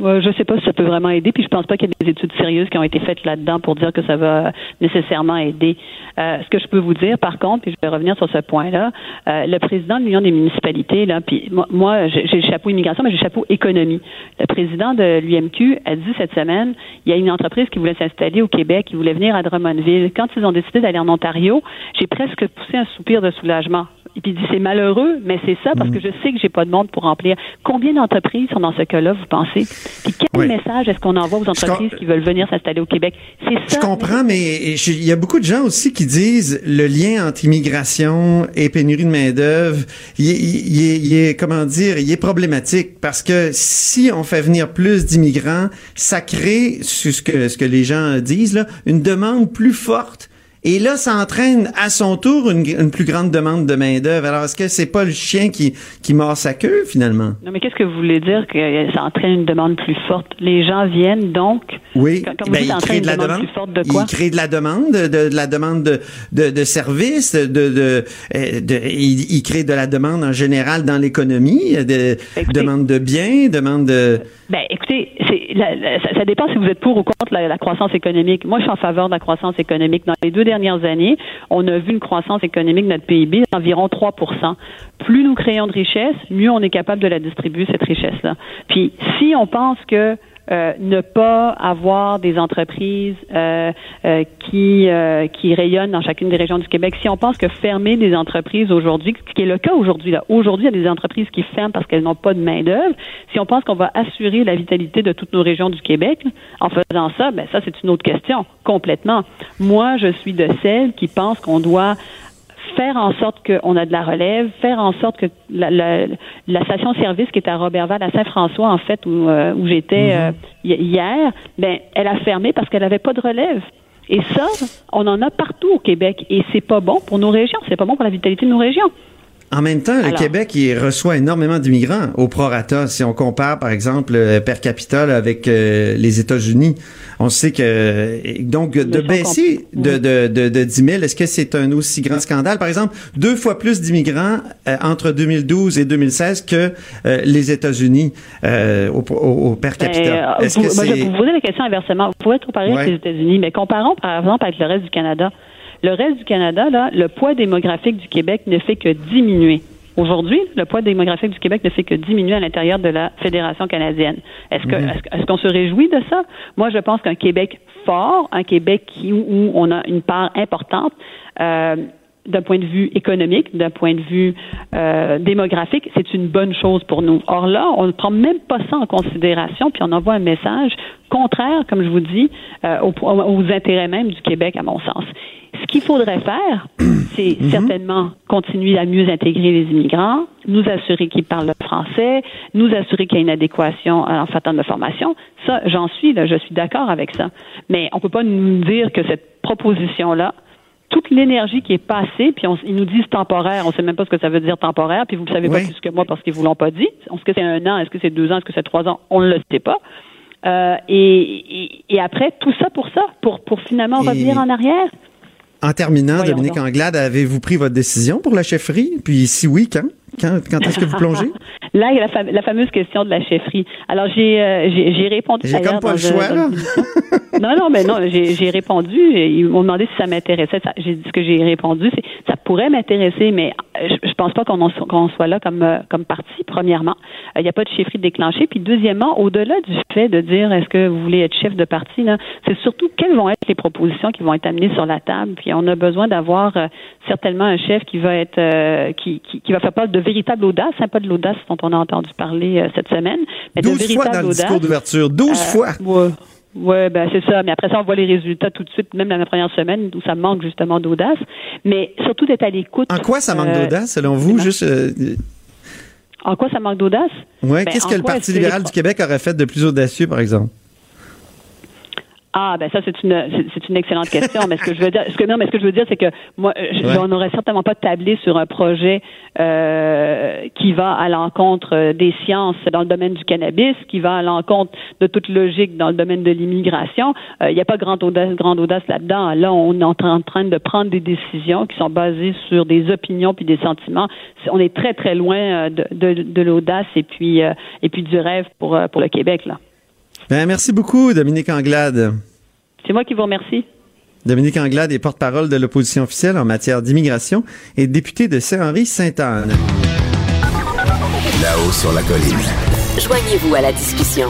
Je ne sais pas si ça peut vraiment aider, puis je pense pas qu'il y ait des études sérieuses qui ont été faites là-dedans pour dire que ça va nécessairement aider. Euh, ce que je peux vous dire, par contre, puis je vais revenir sur ce point-là, euh, le président de l'Union des municipalités, là, puis moi, j'ai le chapeau immigration, mais j'ai le chapeau économie. Le président de l'UMQ a dit cette semaine, il y a une entreprise qui voulait s'installer au Québec, qui voulait venir à Drummondville. Quand ils ont décidé d'aller en Ontario, j'ai presque poussé un soupir de soulagement. Et puis il dit c'est malheureux, mais c'est ça parce que je sais que j'ai pas de monde pour remplir. Combien d'entreprises sont dans ce cas-là, vous pensez? Puis quel message est-ce qu'on envoie aux entreprises qui veulent venir s'installer au Québec? C'est
ça. Je comprends, mais il y a beaucoup de gens aussi qui disent le lien entre immigration et pénurie de main d'œuvre, il, est comment dire, il est problématique parce que si on fait venir plus d'immigrants, ça crée ce que ce que les gens disent là, une demande plus forte et là, ça entraîne à son tour une, plus grande demande de main-d'œuvre. Alors, est-ce que c'est pas le chien qui, qui mord sa queue, finalement?
Non, mais qu'est-ce que vous voulez dire que ça entraîne une demande plus forte? Les gens viennent donc.
Oui, ben, il crée de la demande. Plus forte de quoi? Il crée de la demande, de, la demande de, de, de services, de, de, euh, de, il, crée de la demande en général dans l'économie, de demande de biens, demande de.
Ben, écoutez, c'est, ça, dépend si vous êtes pour ou contre la, la croissance économique. Moi, je suis en faveur de la croissance économique. Dans les deux dernières années, on a vu une croissance économique de notre PIB d'environ 3% Plus nous créons de richesse, mieux on est capable de la distribuer, cette richesse-là. Puis, si on pense que euh, ne pas avoir des entreprises euh, euh, qui qui rayonnent dans chacune des régions du Québec. Si on pense que fermer des entreprises aujourd'hui, ce qui est le cas aujourd'hui là, aujourd'hui il y a des entreprises qui ferment parce qu'elles n'ont pas de main d'œuvre. Si on pense qu'on va assurer la vitalité de toutes nos régions du Québec, en faisant ça, ben ça c'est une autre question complètement. Moi, je suis de celles qui pensent qu'on doit faire en sorte qu'on a de la relève, faire en sorte que la, la, station-service qui est à Robertval, à Saint-François, en fait, où, euh, où j'étais mhm. euh, hier, ben, elle a fermé parce qu'elle n'avait pas de relève. Et ça, on en a partout au Québec. Et c'est pas bon pour nos régions. C'est pas bon pour la vitalité de nos régions.
En même temps, le Québec il reçoit énormément d'immigrants au prorata. Si on compare, par exemple, euh, per capita avec euh, les États-Unis, on sait que donc de baisser de, de, de, de 10 000, est-ce que c'est un aussi grand scandale? Par exemple, deux fois plus d'immigrants euh, entre 2012 et 2016 que les États-Unis au, au, per ben, capita.
est-ce que c'est... Je vous poser la question inversement. Vous pouvez comparer avec les États-Unis, mais comparons par exemple avec le reste du Canada. Le reste du Canada, là, le poids démographique du Québec ne fait que diminuer. Aujourd'hui, le poids démographique du Québec ne fait que diminuer à l'intérieur de la Fédération canadienne. Est-ce que mhm. est-ce, qu'on se réjouit de ça? Moi, je pense qu'un Québec fort, un Québec qui, où on a une part importante, euh, d'un point de vue économique, d'un point de vue euh, démographique, c'est une bonne chose pour nous. Or là, on ne prend même pas ça en considération, puis on envoie un message contraire, comme je vous dis, euh, aux, aux intérêts même du Québec, à mon sens. Ce qu'il faudrait faire, c'est
Mhm.
certainement continuer à mieux intégrer les immigrants, nous assurer qu'ils parlent le français, nous assurer qu'il y a une adéquation en fait de formation. Ça, j'en suis, là, je suis d'accord avec ça. Mais on peut pas nous dire que cette proposition-là, toute l'énergie qui est passée, puis on- ils nous disent temporaire, on sait même pas ce que ça veut dire temporaire, puis vous ne savez pas plus que moi parce qu'ils vous l'ont pas dit. Est-ce que c'est un an, est-ce que c'est deux ans, est-ce que c'est trois ans, on ne le sait pas. Euh, et, et, et après, tout ça pour ça, pour, pour finalement
Et-
revenir en arrière.
En terminant,
Voyons
Dominique
donc.
Anglade, avez-vous pris votre décision pour la chefferie? Puis si oui, quand? Quand, quand est-ce que vous plongez?
Là, il y a la, la fameuse question de la chefferie. Alors, j'ai euh, j'ai répondu.
J'ai comme pas le choix, là.
non, non, mais non, j'ai j'ai répondu. Ils m'ont demandé si ça m'intéressait. J'ai dit ce que j'ai répondu, c'est ça pourrait m'intéresser, mais euh, je, je pense pas qu'on qu'on soit là comme euh, comme parti. Premièrement, Euh, il n'y a pas de chefferie déclenchée. Puis deuxièmement, au-delà du fait de dire est-ce que vous voulez être chef de parti, c'est surtout quelles vont être les propositions qui vont être amenées sur la table. Puis on a besoin d'avoir euh, certainement un chef qui va être euh, qui, qui, qui va faire preuve de véritable audace, hein, pas de l'audace dont on a entendu parler euh, cette semaine, mais de
12 fois dans le discours d'ouverture. 12
Euh,
fois.
Ouais. Ouais, ben c'est ça. Mais après ça, on voit les résultats tout de suite, même dans la première semaine, où ça manque justement d'audace. Mais surtout d'être à l'écoute.
En quoi ça manque
euh,
d'audace, selon vous? Juste, euh,
En quoi ça manque d'audace?
ouais,
Ben,
qu'est-ce que le Parti
que
libéral
les-
du Québec aurait fait de plus audacieux, par exemple?
Ah ben ça c'est une c'est- une excellente question mais ce que je veux dire ce que non mais ce que je veux dire c'est que moi euh, je-
Ouais.
on n'aurait certainement pas tablé sur un projet euh, qui va à l'encontre euh, des sciences dans le domaine du cannabis qui va à l'encontre de toute logique dans le domaine de l'immigration. Euh, il n'y a pas grande audace grande audace là-dedans. Là on est en train de prendre des décisions qui sont basées sur des opinions puis des sentiments. On est très très loin de, de, de l'audace et puis euh, et puis du rêve pour pour le Québec là
Ben, merci beaucoup, Dominique Anglade.
c'est moi qui vous remercie
Dominique Anglade est porte-parole de l'opposition officielle en matière d'immigration et député de Saint-Henri-Sainte-Anne.
Là-haut sur la colline.
Joignez-vous à la discussion.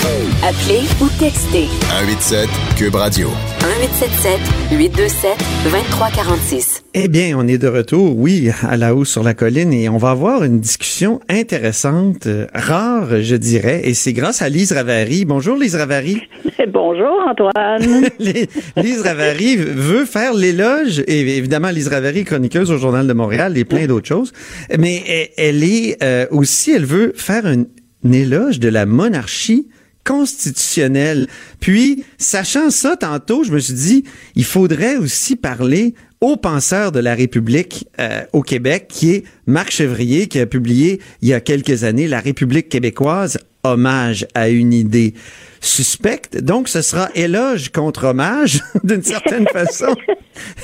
Appelez ou textez
187 Cube Radio.
1877 827 2346.
Eh bien, on est de retour, oui, à la hausse sur la colline et on va avoir une discussion intéressante, euh, rare, je dirais, et c'est grâce à Lise Ravary. Bonjour Lise Ravary.
Bonjour Antoine.
Lise Ravary veut faire l'éloge, et évidemment Lise Ravary, chroniqueuse au Journal de Montréal et plein d'autres choses, mais elle, elle est euh, aussi, elle veut faire un, un éloge de la monarchie constitutionnelle. Puis, sachant ça tantôt, je me suis dit, il faudrait aussi parler au penseur de la République euh, au Québec, qui est Marc Chevrier, qui a publié il y a quelques années La République québécoise, hommage à une idée suspecte. Donc, ce sera éloge contre hommage, d'une certaine façon.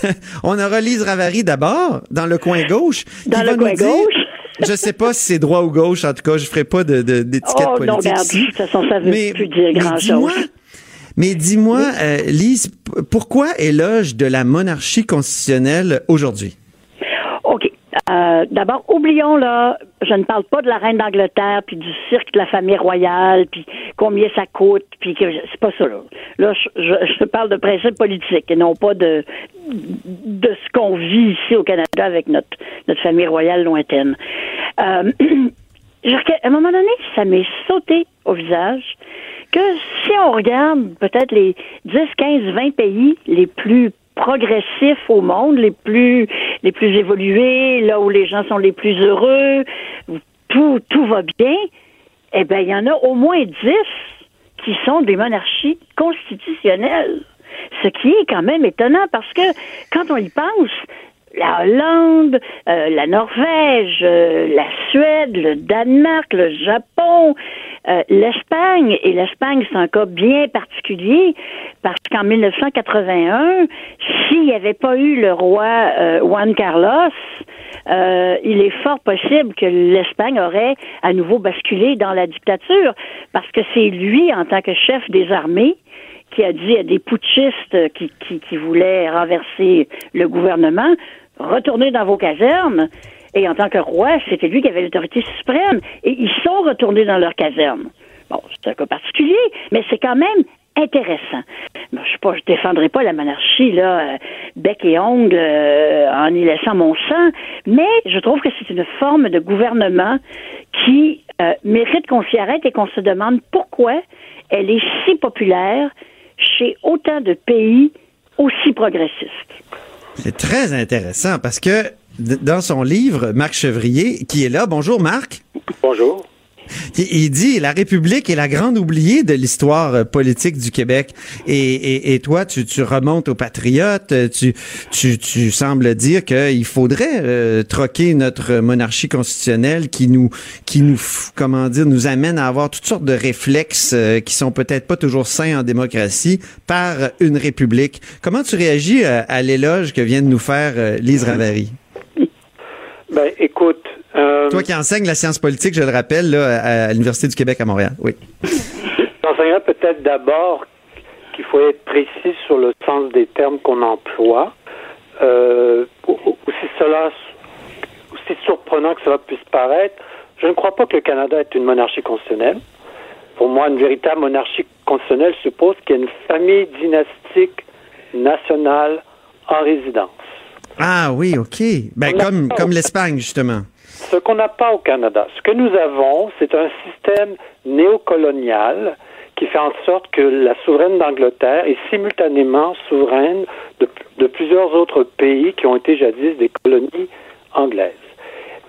On aura Lise Ravary d'abord, dans le coin gauche.
Dans le coin
dire-
gauche.
Je sais pas si c'est droit ou gauche, en tout cas, je ferai pas de, de- d'étiquette
Oh non,
politique
regarde, de toute façon, ça veut
Mais-
plus dire grand-chose.
dis-moi, mais dis-moi, euh, Lise, pourquoi éloge de la monarchie constitutionnelle aujourd'hui?
Euh, D'abord, oublions là, je ne parle pas de la reine d'Angleterre, puis du cirque de la famille royale, puis combien ça coûte, puis que c'est pas ça là. Là, je, je- parle de principe politique et non pas de de ce qu'on vit ici au Canada avec notre notre famille royale lointaine. Euh, à un moment donné, ça m'est sauté au visage que si on regarde peut-être les 10, 15, 20 pays les plus progressifs au monde, les plus les plus évolués, là où les gens sont les plus heureux, tout tout va bien, eh bien, il y en a au moins 10 qui sont des monarchies constitutionnelles. Ce qui est quand même étonnant parce que quand on y pense, la Hollande, euh, la Norvège, euh, la Suède, le Danemark, le Japon, euh, l'Espagne, et l'Espagne c'est un cas bien particulier parce qu'en 1981, s'il n'y avait pas eu le roi euh, Juan Carlos, euh, il est fort possible que l'Espagne aurait à nouveau basculé dans la dictature parce que c'est lui, en tant que chef des armées, qui a dit à des putschistes qui, qui, qui voulaient renverser le gouvernement, retournez dans vos casernes. Et en tant que roi, c'était lui qui avait l'autorité suprême. Et ils sont retournés dans leurs casernes. Bon, c'est un cas particulier, mais c'est quand même intéressant. Bon, je je défendrai pas la monarchie là, euh, bec et ongle, euh, en y laissant mon sang, mais je trouve que c'est une forme de gouvernement qui euh, mérite qu'on s'y arrête et qu'on se demande pourquoi elle est si populaire chez autant de pays aussi progressiste.
C'est très intéressant parce que dans son livre, Marc Chevrier, qui est là, bonjour Marc,
Bonjour.
Il dit la République est la grande oubliée de l'histoire euh, politique du Québec. Et, toi, tu, remontes aux patriotes, euh, tu, tu, tu sembles dire qu'il faudrait euh, troquer notre monarchie constitutionnelle qui nous, qui nous, comment dire, nous amène à avoir toutes sortes de réflexes euh, qui sont peut-être pas toujours sains en démocratie par une république. Comment tu réagis à l'éloge que vient de nous faire euh, Lise Ravary?
Ben, écoute. Euh,
Toi qui enseignes la science politique, je le rappelle, là, à, l'Université du Québec à Montréal. Oui.
J'enseignerais peut-être d'abord qu'il faut être précis sur le sens des termes qu'on emploie. Euh, aussi cela, aussi surprenant que cela puisse paraître, je ne crois pas que le Canada est une monarchie constitutionnelle. Pour moi, une véritable monarchie constitutionnelle suppose qu'il y a une famille dynastique nationale en résidence.
Ah oui, OK. Ben, comme, comme l'Espagne, justement.
Ce qu'on n'a pas au Canada. Ce que nous avons, c'est un système néocolonial qui fait en sorte que la souveraine d'Angleterre est simultanément souveraine de, de plusieurs autres pays qui ont été jadis des colonies anglaises.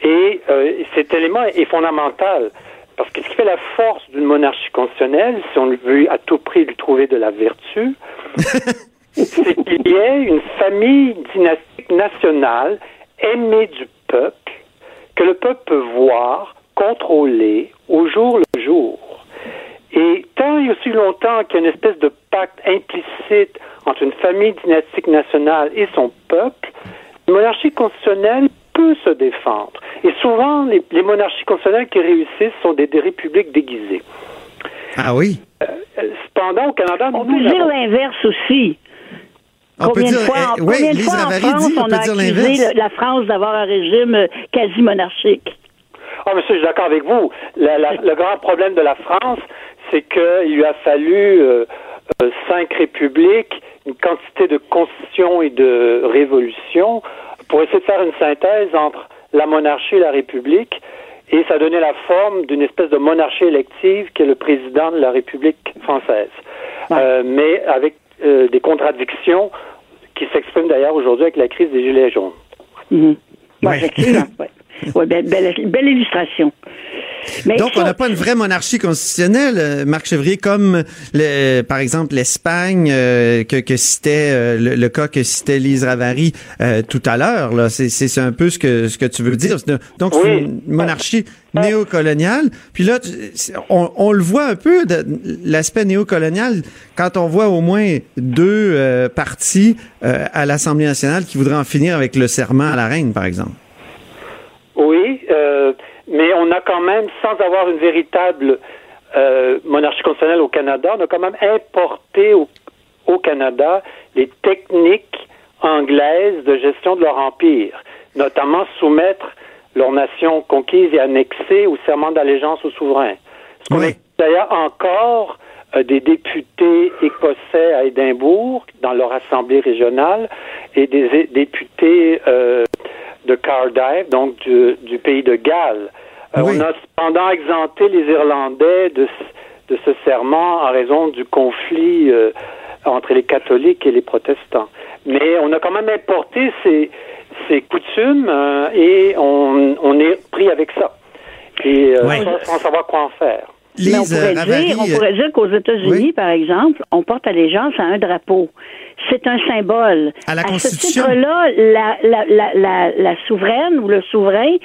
Et euh, cet élément est fondamental parce que ce qui fait la force d'une monarchie constitutionnelle, si on veut à tout prix lui trouver de la vertu, c'est qu'il y ait une famille dynastique nationale aimée du peuple, que le peuple peut voir, contrôler au jour le jour. Et tant et aussi longtemps qu'il y a une espèce de pacte implicite entre une famille dynastique nationale et son peuple, une monarchie constitutionnelle peut se défendre. Et souvent, les, les monarchies constitutionnelles qui réussissent sont des, des républiques déguisées.
Ah oui?
Cependant, au Canada,
On
nous
peut dire l'inverse aussi.
On peut
combien
dire,
de fois,
eh, oui,
combien de
Lise
fois en France
dit, on
on,
peut
a accusé la France d'avoir un régime euh, quasi monarchique?
Ah, monsieur, je suis d'accord avec vous. La- la- le grand problème de la France, c'est qu'il lui a fallu euh, euh, cinq républiques, une quantité de constitutions et de révolutions pour essayer de faire une synthèse entre la monarchie et la république. Et ça donnait la forme d'une espèce de monarchie élective qui est le président de la République française. Euh, mais avec euh, des contradictions qui s'expriment d'ailleurs aujourd'hui avec la crise des Gilets jaunes.
Mhm. Ouais,
Ouais.
effectivement, ouais. Ouais, belle, belle, belle illustration. Mais
Donc, on n'a pas une vraie monarchie constitutionnelle, euh, Marc Chevrier, comme, le, par exemple, l'Espagne, euh, que, que citait, euh, le, le cas que citait Lise Ravary euh, tout à l'heure. là. C'est, un peu ce que, ce que tu veux dire. Donc, c'est une monarchie néocoloniale. Puis là, on, on le voit un peu, de, l'aspect néocolonial, quand on voit au moins deux partis à l'Assemblée nationale qui voudraient en finir avec le serment à la reine, par exemple.
Oui, mais on a quand même, sans avoir une véritable euh, monarchie constitutionnelle au Canada, on a quand même importé au, au Canada les techniques anglaises de gestion de leur empire, notamment soumettre leur nation conquise et annexée au serment d'allégeance au souverain. Ce qu'on
Oui.
a d'ailleurs encore euh, des députés écossais à Édimbourg dans leur assemblée régionale et des députés euh, de Cardiff, donc du, du pays de Galles. Euh,
Oui.
On a cependant exempté les Irlandais de, ce- de ce serment en raison du conflit euh, entre les catholiques et les protestants. Mais on a quand même importé ces, ces coutumes euh, et on, on est pris avec ça. Et sans savoir quoi en faire.
Mais on pourrait,
Ravary,
dire, on pourrait dire qu'aux États-Unis,
oui.
par exemple, on porte allégeance à un drapeau. C'est un symbole.
À la
ce
Constitution.
titre-là, la, la, la, la, la souveraine ou le souverain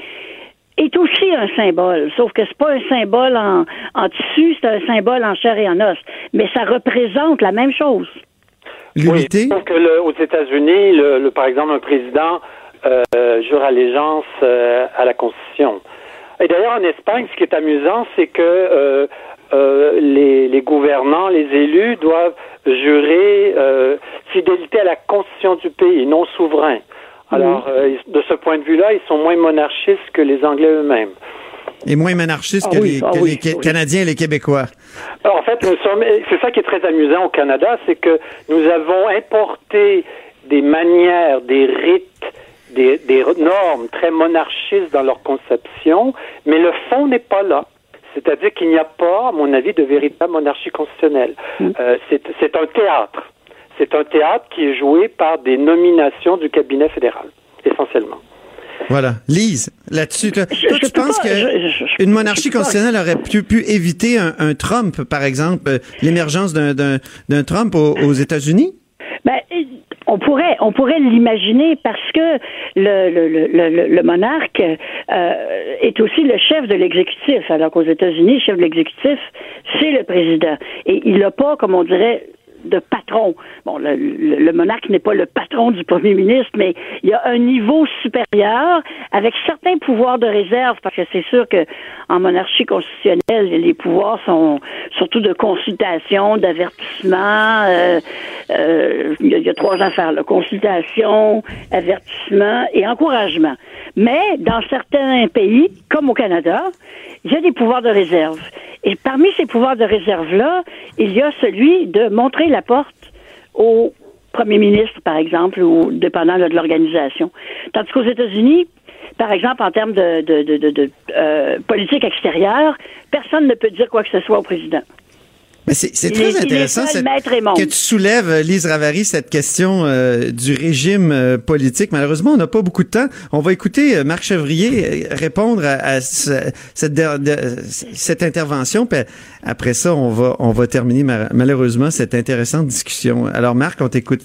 est aussi un symbole, sauf que c'est pas un symbole en, en tissu, c'est un symbole en chair et en os. Mais ça représente la même chose.
l'unité?
Oui, sauf que le- aux États-Unis, le, le- par exemple, un président euh, jure allégeance euh, à la Constitution. Et d'ailleurs, en Espagne, ce qui est amusant, c'est que euh, euh, les, les gouvernants, les élus doivent jurer euh, fidélité à la Constitution du pays, non souverain. Alors, ils- de ce point de vue-là, ils sont moins monarchistes que les Anglais eux-mêmes.
et moins monarchiste
Ah
que,
oui,
les,
ah
que
oui,
les
oui.
Canadiens et les Québécois.
Alors, en fait, nous sommes, c'est ça qui est très amusant au Canada, c'est que nous avons importé des manières, des rites, des, des normes très monarchistes dans leur conception, mais le fond n'est pas là. C'est-à-dire qu'il n'y a pas, à mon avis, de véritable monarchie constitutionnelle. Euh, c'est un théâtre. c'est un théâtre qui est joué par des nominations du cabinet fédéral, essentiellement.
Voilà. Lise, là-dessus, toi, toi, tu penses que une monarchie constitutionnelle aurait pu, pu éviter un, un Trump, par exemple, euh, l'émergence d'un Trump aux, aux États-Unis?
On pourrait, l'imaginer parce que le, monarque euh, est aussi le chef de l'exécutif, alors qu'aux États-Unis, chef de l'exécutif, c'est le président. Et il n'a pas, comme on dirait, de patron. Bon, le, le- le monarque n'est pas le patron du premier ministre, mais il y a un niveau supérieur avec certains pouvoirs de réserve, parce que c'est sûr que en monarchie constitutionnelle, les pouvoirs sont surtout de consultation, d'avertissement. euh, euh, il, y a, trois affaires là, consultation, avertissement et encouragement. Mais dans certains pays, comme au Canada, il y a des pouvoirs de réserve. Et parmi ces pouvoirs de réserve-là, il y a celui de montrer la porte au premier ministre, par exemple, ou dépendant de l'organisation. Tandis qu'aux États-Unis, par exemple, en termes de, de, de, de- de, euh, politique extérieure, personne ne peut dire quoi que ce soit au président.
Mais c'est très intéressant cette- que tu soulèves, euh, Lise Ravary, cette question euh, du régime euh, politique. Malheureusement, on n'a pas beaucoup de temps. On va écouter euh, Marc Chevrier euh, répondre à, à ce- cette, der- de- cette intervention. Puis après ça, on va, on va terminer ma- malheureusement cette intéressante discussion. Alors, Marc, on t'écoute.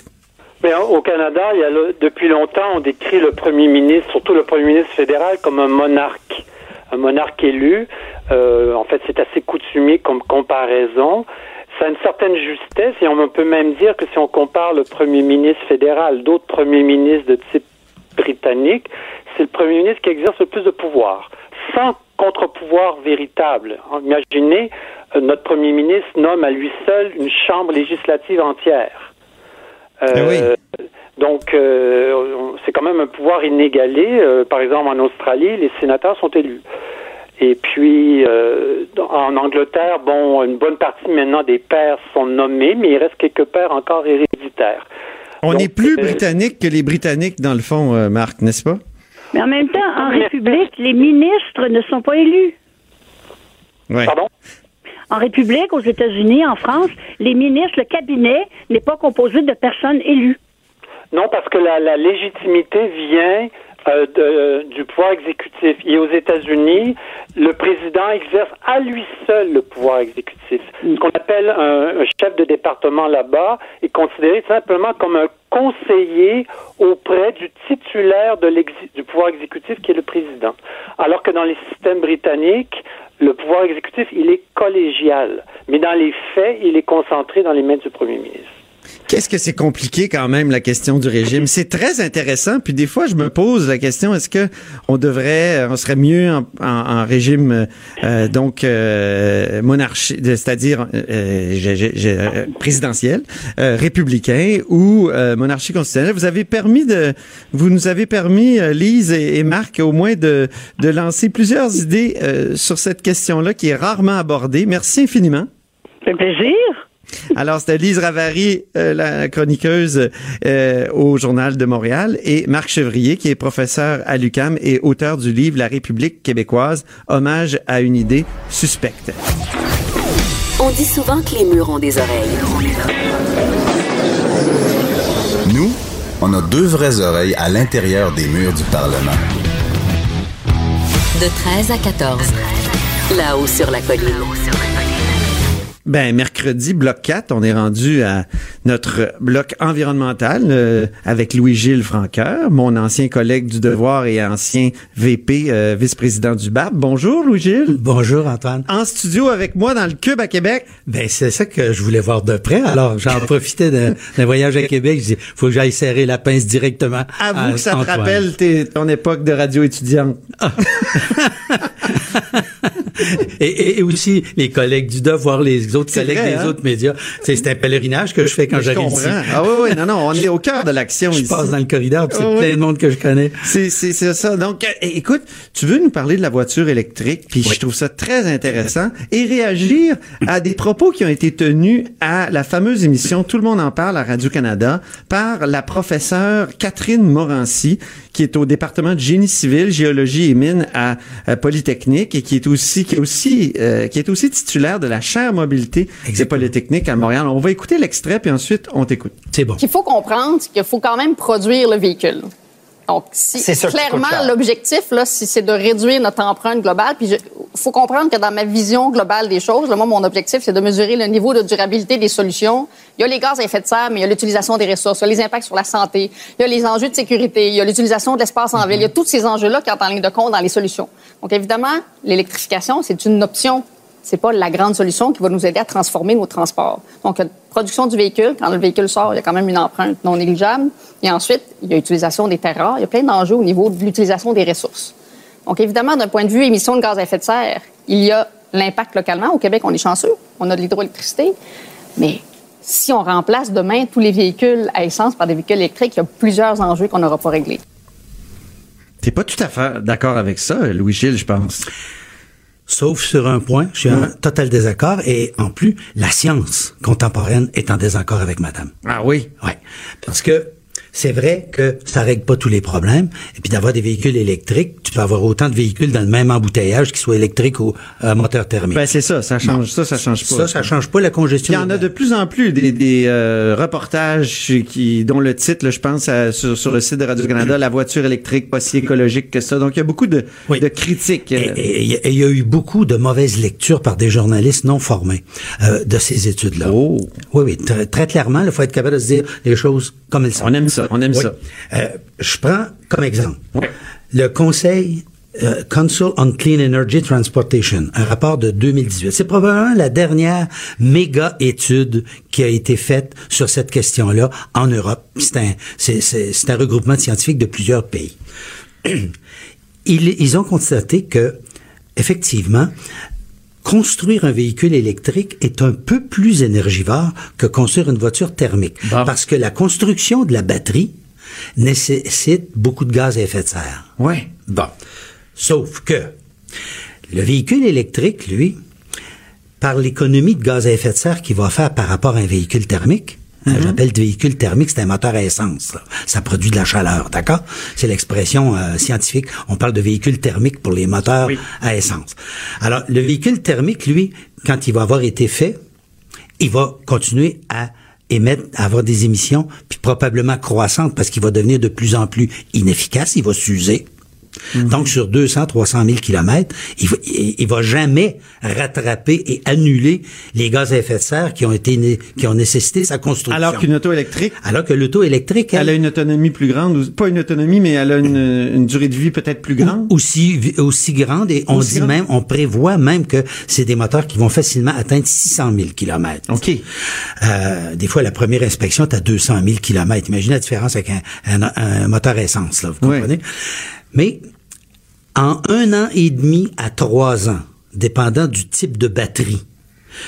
Mais au Canada, il y a le- depuis longtemps, on décrit le premier ministre, surtout le premier ministre fédéral, comme un monarque, un monarque élu. Euh, en fait, c'est assez coutumier comme comparaison. Ça a une certaine justesse et on peut même dire que si on compare le premier ministre fédéral d'autres premiers ministres de type britannique, c'est le premier ministre qui exerce le plus de pouvoir, sans contre-pouvoir véritable. Imaginez, euh, notre premier ministre nomme à lui seul une chambre législative entière. Euh, Donc, euh, on- c'est quand même un pouvoir inégalé. Euh, par exemple, en Australie, les sénateurs sont élus. Et puis, euh, en Angleterre, bon, une bonne partie maintenant des pères sont nommés, mais il reste quelques pères encore héréditaires.
On
Donc,
est plus
euh,
britannique que les Britanniques, dans le fond, euh, Marc, n'est-ce pas?
Mais en même temps, en République, les ministres ne sont pas élus.
Ouais.
Pardon?
En République, aux États-Unis, en France, les ministres, le cabinet n'est pas composé de personnes élues.
Non, parce que la, la légitimité vient euh, de- du pouvoir exécutif. Et aux États-Unis, le président exerce à lui seul le pouvoir exécutif. Ce qu'on appelle un, un chef de département là-bas est considéré simplement comme un conseiller auprès du titulaire de du pouvoir exécutif qui est le président. Alors que dans les systèmes britanniques, le pouvoir exécutif, il est collégial. Mais dans les faits, il est concentré dans les mains du premier ministre.
Qu'est-ce que c'est compliqué quand même la question du régime? C'est très intéressant. Puis des fois, je me pose la question est-ce que on devrait, on serait mieux en, en- en régime euh, donc euh, monarchie, c'est-à-dire euh, j'ai- euh, présidentiel, euh, républicain ou euh, monarchie constitutionnelle? Vous avez permis de, vous nous avez permis, euh, Lise et, Marc, au moins de de lancer plusieurs idées euh, sur cette question-là qui est rarement abordée. Merci infiniment.
Fait plaisir.
Alors, c'était Lise Ravary, euh, la chroniqueuse euh, au Journal de Montréal, et Marc Chevrier, qui est professeur à l'UCAM et auteur du livre La République québécoise, hommage à une idée suspecte.
On dit souvent que les murs ont des oreilles.
Nous, on a deux vraies oreilles à l'intérieur des murs du Parlement.
De 13 à 14. Là-haut sur la colline.
Ben, mercredi, bloc 4, on est rendu à notre bloc environnemental euh, avec Louis-Gilles Franqueur, mon ancien collègue du Devoir et ancien VP, euh, vice-président du BAP. Bonjour, Louis-Gilles.
Bonjour, Antoine.
En studio avec moi dans le Cube à Québec.
Ben, c'est ça que je voulais voir de près. Alors, j'en profitais d'un voyage à Québec. Je dis, faut que j'aille serrer la pince directement.
Avoue
à
que ça te rappelle tes- ton époque de radio étudiante.
et, et- et aussi les collègues du Devoir, les autres
C'est
collègues
vrai,
des
hein?
autres médias. C'est c'est un pèlerinage que je fais quand
Je
j'arrive ici.
Ah oui, oui, non, non, on est au cœur de l'action
Je
ici.
passe dans le corridor, c'est
Ah oui.
plein de monde que je connais.
C'est, c'est, c'est ça. Donc, euh, écoute, tu veux nous parler de la voiture électrique, puis je trouve ça très intéressant, et réagir à des propos qui ont été tenus à la fameuse émission Tout le monde en parle à Radio-Canada par la professeure Catherine Morancy, qui est au département de génie civil, géologie et mines à, à Polytechnique et qui est aussi qui est aussi euh, qui est aussi titulaire de la chaire mobilité des Polytechniques à Montréal. On va écouter l'extrait puis ensuite on t'écoute.
C'est bon.
Ce qu'il faut comprendre, c'est qu'il faut quand même produire le véhicule. Donc, si, clairement, l'objectif, là, si c'est de réduire notre empreinte globale. Puis, il faut comprendre que dans ma vision globale des choses, là, moi, mon objectif, c'est de mesurer le niveau de durabilité des solutions. Il y a les gaz à effet de serre, mais il y a l'utilisation des ressources, il y a les impacts sur la santé, il y a les enjeux de sécurité, il y a l'utilisation de l'espace en ville. Il y a tous ces enjeux-là qui entrent en ligne de compte dans les solutions. Donc, évidemment, l'électrification, c'est une option. C'est pas la grande solution qui va nous aider à transformer nos transports. Donc, il y a production du véhicule. Quand le véhicule sort, il y a quand même une empreinte non négligeable. Et ensuite, il y a l'utilisation des terres rares. Il y a plein d'enjeux au niveau de l'utilisation des ressources. Donc, évidemment, d'un point de vue émissions de gaz à effet de serre, il y a l'impact localement. Au Québec, on est chanceux. On a de l'hydroélectricité. Mais si on remplace demain tous les véhicules à essence par des véhicules électriques, il y a plusieurs enjeux qu'on n'aura pas réglés.
T'es pas tout à fait d'accord avec ça, Louis-Gilles, je pense.
Sauf sur un point, je suis en total désaccord et en plus, la science contemporaine est en désaccord avec madame.
Ah oui?
Oui. Parce que c'est vrai que ça règle pas tous les problèmes. Et puis d'avoir des véhicules électriques, tu peux avoir autant de véhicules dans le même embouteillage, qu'ils soient électriques ou à moteur thermique.
Ben c'est ça, ça change ça, ça change pas.
Ça, ça change pas la congestion.
Il y en a de plus en plus des, des euh, reportages qui dont le titre, là, je pense, à- sur, sur le site de Radio-Canada, la voiture électrique pas si écologique que ça. Donc il y a beaucoup de, de critiques. euh,
Et il y a eu beaucoup de mauvaises lectures par des journalistes non formés euh, de ces études-là.
Oh.
Oui, oui, très, très clairement, il faut être capable de se dire les choses comme elles sont.
On aime ça, on aime
Oui.
ça.
Euh, je prends comme exemple le Conseil euh, Council on Clean Energy Transportation, un rapport de 2018. C'est probablement la dernière méga étude qui a été faite sur cette question-là en Europe. C'est un, c'est, c'est- c'est un regroupement de scientifiques de plusieurs pays. ils, ils ont constaté que, effectivement, construire un véhicule électrique est un peu plus énergivore que construire une voiture thermique. Parce que la construction de la batterie nécessite beaucoup de gaz à effet de serre.
Ouais.
Bon. Sauf que le véhicule électrique, lui, par l'économie de gaz à effet de serre qu'il va faire par rapport à un véhicule thermique, J'appelle de véhicule thermique, c'est un moteur à essence. là. Ça produit de la chaleur, d'accord? C'est l'expression euh, scientifique. On parle de véhicule thermique pour les moteurs à essence. Alors, le véhicule thermique, lui, quand il va avoir été fait, il va continuer à émettre, à avoir des émissions, puis probablement croissantes parce qu'il va devenir de plus en plus inefficace, il va s'user. Donc, sur 200, 300 000 kilomètres, il va, il, il va jamais rattraper et annuler les gaz à effet de serre qui ont été, qui ont nécessité sa construction.
Alors qu'une auto électrique?
Alors que l'auto électrique,
elle, a une autonomie plus grande, pas une autonomie, mais elle a une, une durée de vie peut-être plus grande?
aussi aussi grande et on
Aussi
dit
grande?
même on prévoit même que c'est des moteurs qui vont facilement atteindre 600 000 kilomètres.
OK.
Euh, des fois la première inspection est à 200 000 kilomètres. Imaginez la différence avec un, un- un moteur essence là, vous comprenez? Mais en un an et demi à trois ans, dépendant du type de batterie,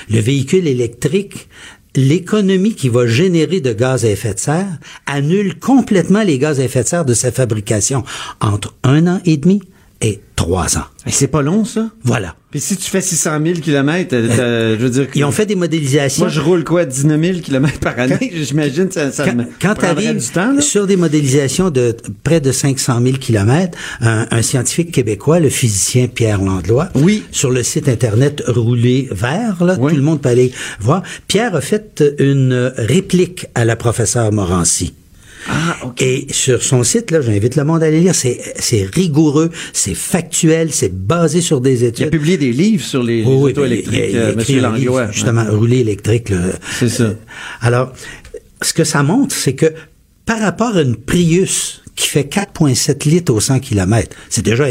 le véhicule électrique, l'économie qui va générer de gaz à effet de serre annule complètement les gaz à effet de serre de sa fabrication entre un an et demi et trois ans.
Et c'est pas long, ça?
Voilà.
Puis si tu fais 600 000 km, je veux dire...
Ils ont fait des modélisations.
Moi, je roule quoi, 19 000 km par année? J'imagine que ça, ça
quand,
me
quand
prendrait
t'arrives
du temps. là.
sur des modélisations de près de 500 000 kilomètres, un, un scientifique québécois, le physicien Pierre Landlois,
oui.
sur le site internet Roulé Vert, là, tout le monde peut aller voir. Pierre a fait une réplique à la professeure Morancy.
Ah,
Et sur son site, là, j'invite le monde à aller lire, c'est, c'est rigoureux, c'est factuel, c'est basé sur des études.
Il a publié des livres sur les, autos
ben,
électriques,
il a- il a
euh,
écrit livre. Justement, rouler électrique. là.
C'est ça.
Alors, ce que ça montre, c'est que par rapport à une Prius qui fait 4,7 litres au 100 km, c'est déjà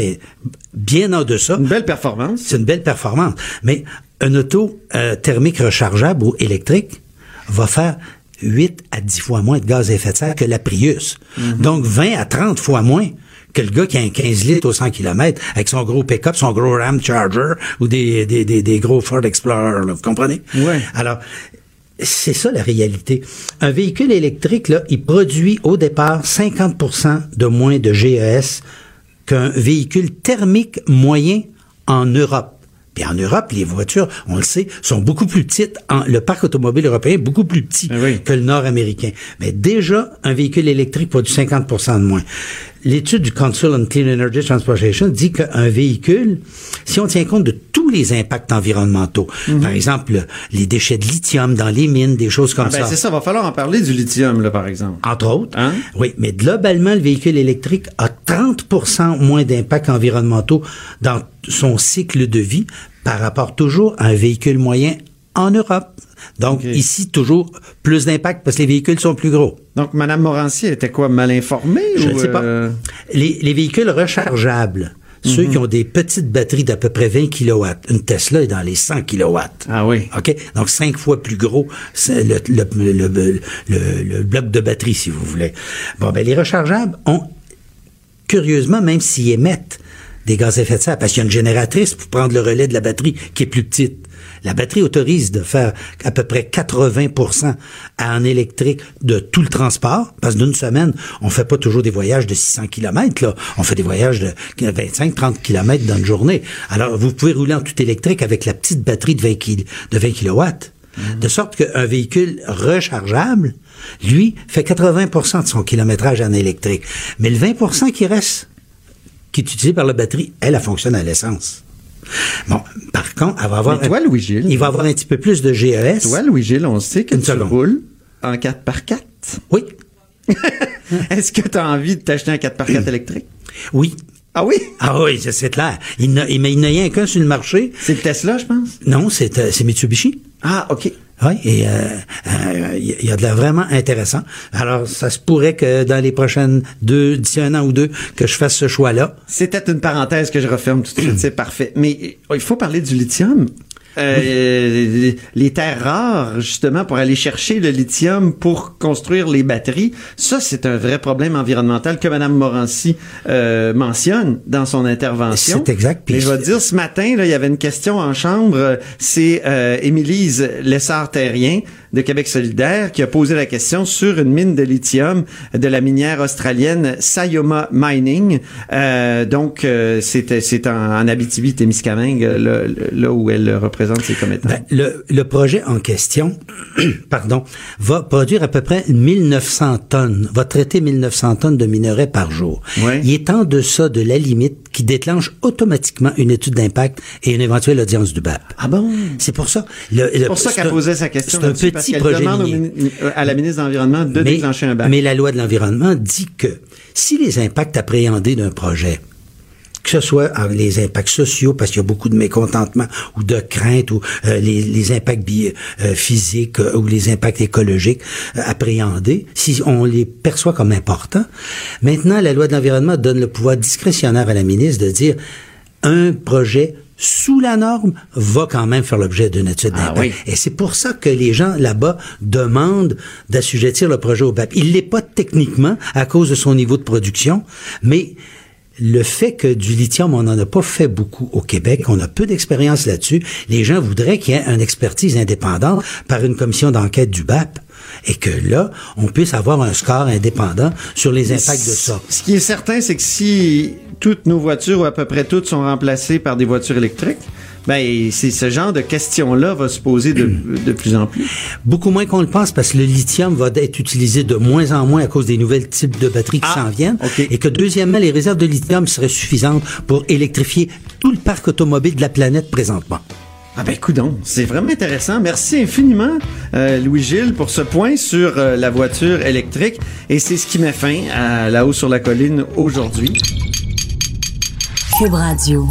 bien en deçà.
Une belle performance.
C'est une belle performance. Mais un auto euh, thermique rechargeable ou électrique va faire 8 à 10 fois moins de gaz à effet de serre que la Prius. Donc 20 à 30 fois moins que le gars qui a un 15 litres au 100 km avec son gros pick-up, son gros Ram Charger ou des, des, des, des gros Ford Explorer, là, vous comprenez?
Ouais.
Alors, c'est ça la réalité. Un véhicule électrique, là, il produit au départ 50% de moins de GES qu'un véhicule thermique moyen en Europe. Puis en Europe, les voitures, on le sait, sont beaucoup plus petites. En- le parc automobile européen est beaucoup plus petit que le nord américain. Mais déjà, un véhicule électrique produit 50% de moins. L'étude du Council on Clean Energy Transportation dit qu'un véhicule, si on tient compte de tous les impacts environnementaux,
Mhm.
par exemple les déchets de lithium dans les mines, des choses comme
Ah ben,
ça.
c'est ça, va falloir en parler du lithium, là, par exemple.
Entre autres.
Hein?
Oui, mais globalement, le véhicule électrique a 30% moins d'impacts environnementaux dans son cycle de vie par rapport toujours à un véhicule moyen en Europe. Donc, ici, toujours plus d'impact parce que les véhicules sont plus gros.
Donc, Mme Morancy était quoi, mal informée?
Je ne sais pas.
euh,
Les, les véhicules rechargeables, ceux
Mhm.
qui ont des petites batteries d'à peu près 20 kW, une Tesla est dans les 100 kW.
Ah oui.
OK? Donc, cinq fois plus gros, le, le- le- le bloc de batterie, si vous voulez. Bon, ben, les rechargeables ont, curieusement, même s'ils émettent des gaz à effet de serre, parce qu'il y a une génératrice pour prendre le relais de la batterie qui est plus petite. La batterie autorise de faire à peu près 80% en électrique de tout le transport, parce que d'une semaine, on fait pas toujours des voyages de 600 km, là. On fait des voyages de 25-30 km dans une journée. Alors, vous pouvez rouler en tout électrique avec la petite batterie de 20, ki- de 20 kW. De sorte qu'un véhicule rechargeable, lui, fait 80% de son kilométrage en électrique. Mais le 20% qui reste, qui est utilisé par la batterie, elle, elle fonctionne à l'essence. Bon, par contre, elle va avoir...
Mais toi, Louis-Gilles...
Il va avoir un petit peu plus de GES.
Toi, Louis-Gilles, on sait que
Une
tu
seconde.
roules en 4x4.
Oui.
Est-ce que tu as envie de t'acheter un 4x4 électrique?
Oui.
Ah oui?
Ah oui, c'est clair. Il n'a, il, mais il n'y a rien qu'un sur le marché.
C'est le Tesla, je pense?
Non, c'est, euh, c'est Mitsubishi.
Ah, OK.
Oui, et euh, euh, il y a de l'air vraiment intéressant. Alors, ça se pourrait que dans les prochaines deux, d'ici un an ou deux, que je fasse ce choix-là.
C'était une parenthèse que je referme tout de suite, c'est parfait. Mais euh, il faut parler du lithium. Euh, les terres rares, justement, pour aller chercher le lithium pour construire les batteries, ça, c'est un vrai problème environnemental que Mme Morancy euh, mentionne dans son intervention.
C'est exact.
Mais je vais te dire, ce matin, là, il y avait une question en chambre. euh, C'est euh, Émilise Lessard-Terrien de Québec solidaire qui a posé la question sur une mine de lithium de la minière australienne Sayoma Mining. Euh, donc, euh, c'est en, en Abitibi-Témiscamingue, là, là- où elle représente ses commettants.
Ben, le, le projet en question, pardon, va produire à peu près 1900 tonnes, va traiter 1900 tonnes de minerais par jour. Il est en deçà de la limite qui déclenche automatiquement une étude d'impact et une éventuelle audience du BAP.
Ah bon?
C'est pour ça.
C'est pour ça qu'elle posait sa question
C'est un
parce
petit
qu'elle
projet
demande au euh, à la ministre de l'Environnement de
mais,
déclencher un bac.
mais la loi de l'environnement dit que si les impacts appréhendés d'un projet que ce soit euh, les impacts sociaux, parce qu'il y a beaucoup de mécontentement ou de crainte, ou euh, les, les impacts bi- euh, physiques euh, ou les impacts écologiques euh, appréhendés, si on les perçoit comme importants, maintenant la loi de l'environnement donne le pouvoir discrétionnaire à la ministre de dire un projet sous la norme va quand même faire l'objet d'une étude
Ah
d'impact. Et c'est pour ça que les gens là-bas demandent d'assujettir le projet au BAP. Il l'est pas techniquement à cause de son niveau de production, mais le fait que du lithium, on n'en a pas fait beaucoup au Québec, on a peu d'expérience là-dessus, les gens voudraient qu'il y ait une expertise indépendante par une commission d'enquête du BAP et que là, on puisse avoir un score indépendant sur les impacts de ça.
Ce qui est certain, c'est que si toutes nos voitures, ou à peu près toutes, sont remplacées par des voitures électriques, ben, c'est ce genre de questions-là va se poser de, de plus en plus.
Beaucoup moins qu'on le pense parce que le lithium va être utilisé de moins en moins à cause des nouvelles types de batteries qui
Ah,
s'en viennent. Et que deuxièmement, les réserves de lithium seraient suffisantes pour électrifier tout le parc automobile de la planète présentement.
Ah ben coudon, c'est vraiment intéressant. Merci infiniment, euh, Louis-Gilles, pour ce point sur euh, la voiture électrique. Et c'est ce qui met fin à La Haut sur la colline aujourd'hui.
Cube Radio.